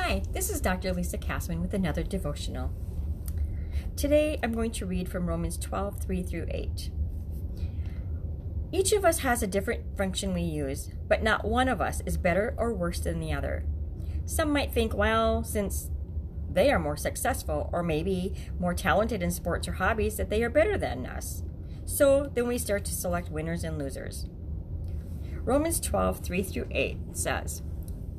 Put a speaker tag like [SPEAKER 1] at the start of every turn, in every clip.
[SPEAKER 1] Hi, this is Dr. Lisa Cassman with another devotional. Today I'm going to read from Romans 12 3 through 8. Each of us has a different function we use, but not one of us is better or worse than the other. Some might think, well, since they are more successful or maybe more talented in sports or hobbies, that they are better than us. So then we start to select winners and losers. Romans 12 3 through 8 says,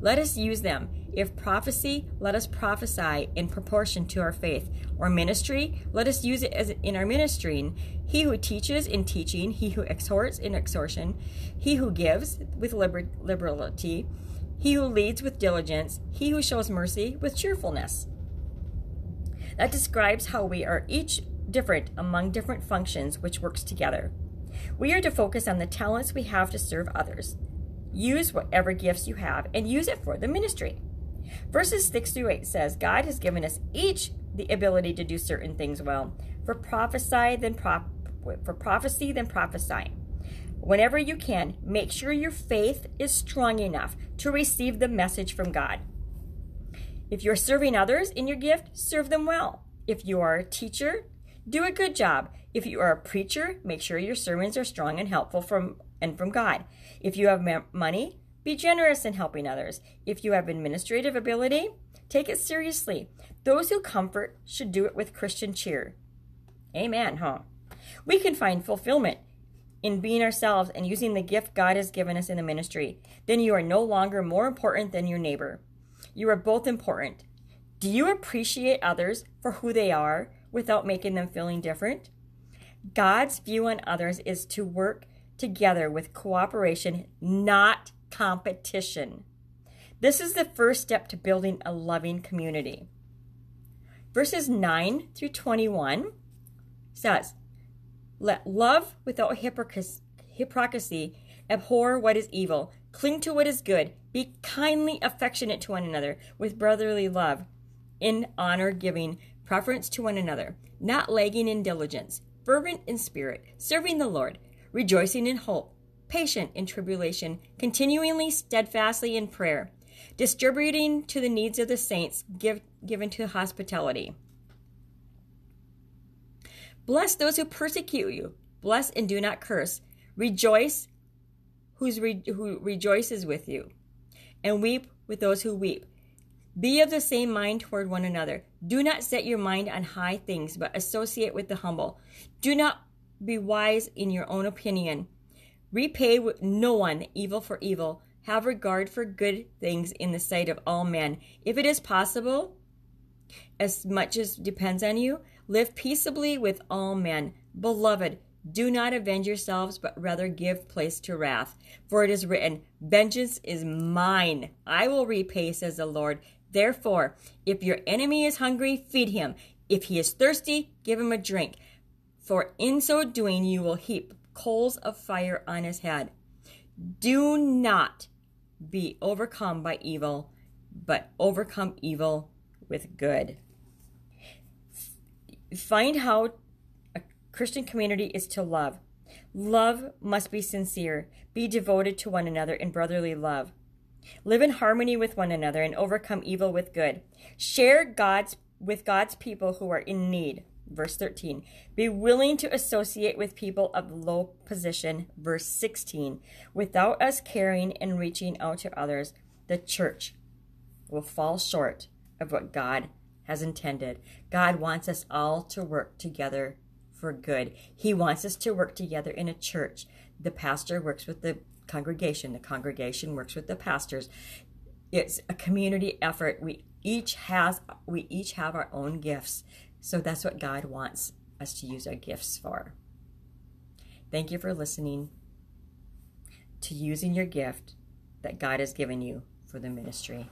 [SPEAKER 1] let us use them. If prophecy, let us prophesy in proportion to our faith. Or ministry, let us use it as in our ministering. He who teaches in teaching, he who exhorts in exhortation, he who gives with liber- liberality, he who leads with diligence, he who shows mercy with cheerfulness. That describes how we are each different among different functions which works together. We are to focus on the talents we have to serve others. Use whatever gifts you have and use it for the ministry. Verses 6 through 8 says, God has given us each the ability to do certain things well. For prophesy, then prop- for prophecy, then prophesy. Whenever you can, make sure your faith is strong enough to receive the message from God. If you're serving others in your gift, serve them well. If you are a teacher, do a good job. If you are a preacher, make sure your sermons are strong and helpful from and from God. If you have money, be generous in helping others. If you have administrative ability, take it seriously. Those who comfort should do it with Christian cheer. Amen, huh? We can find fulfillment in being ourselves and using the gift God has given us in the ministry. Then you are no longer more important than your neighbor. You are both important. Do you appreciate others for who they are without making them feeling different? God's view on others is to work together with cooperation, not competition. This is the first step to building a loving community. Verses 9 through 21 says, Let love without hypocrisy abhor what is evil, cling to what is good, be kindly affectionate to one another with brotherly love, in honor giving preference to one another, not lagging in diligence, fervent in spirit, serving the Lord rejoicing in hope, patient in tribulation, continually steadfastly in prayer, distributing to the needs of the saints, give, given to hospitality. Bless those who persecute you. Bless and do not curse. Rejoice who's re- who rejoices with you, and weep with those who weep. Be of the same mind toward one another. Do not set your mind on high things, but associate with the humble. Do not be wise in your own opinion. Repay no one evil for evil. Have regard for good things in the sight of all men. If it is possible, as much as depends on you, live peaceably with all men. Beloved, do not avenge yourselves, but rather give place to wrath. For it is written, Vengeance is mine. I will repay, says the Lord. Therefore, if your enemy is hungry, feed him. If he is thirsty, give him a drink for in so doing you will heap coals of fire on his head. Do not be overcome by evil, but overcome evil with good. Find how a Christian community is to love. Love must be sincere. Be devoted to one another in brotherly love. Live in harmony with one another and overcome evil with good. Share God's with God's people who are in need. Verse 13, be willing to associate with people of low position. Verse 16, without us caring and reaching out to others, the church will fall short of what God has intended. God wants us all to work together for good. He wants us to work together in a church. The pastor works with the congregation, the congregation works with the pastors. It's a community effort. We each has we each have our own gifts so that's what God wants us to use our gifts for. Thank you for listening to using your gift that God has given you for the ministry.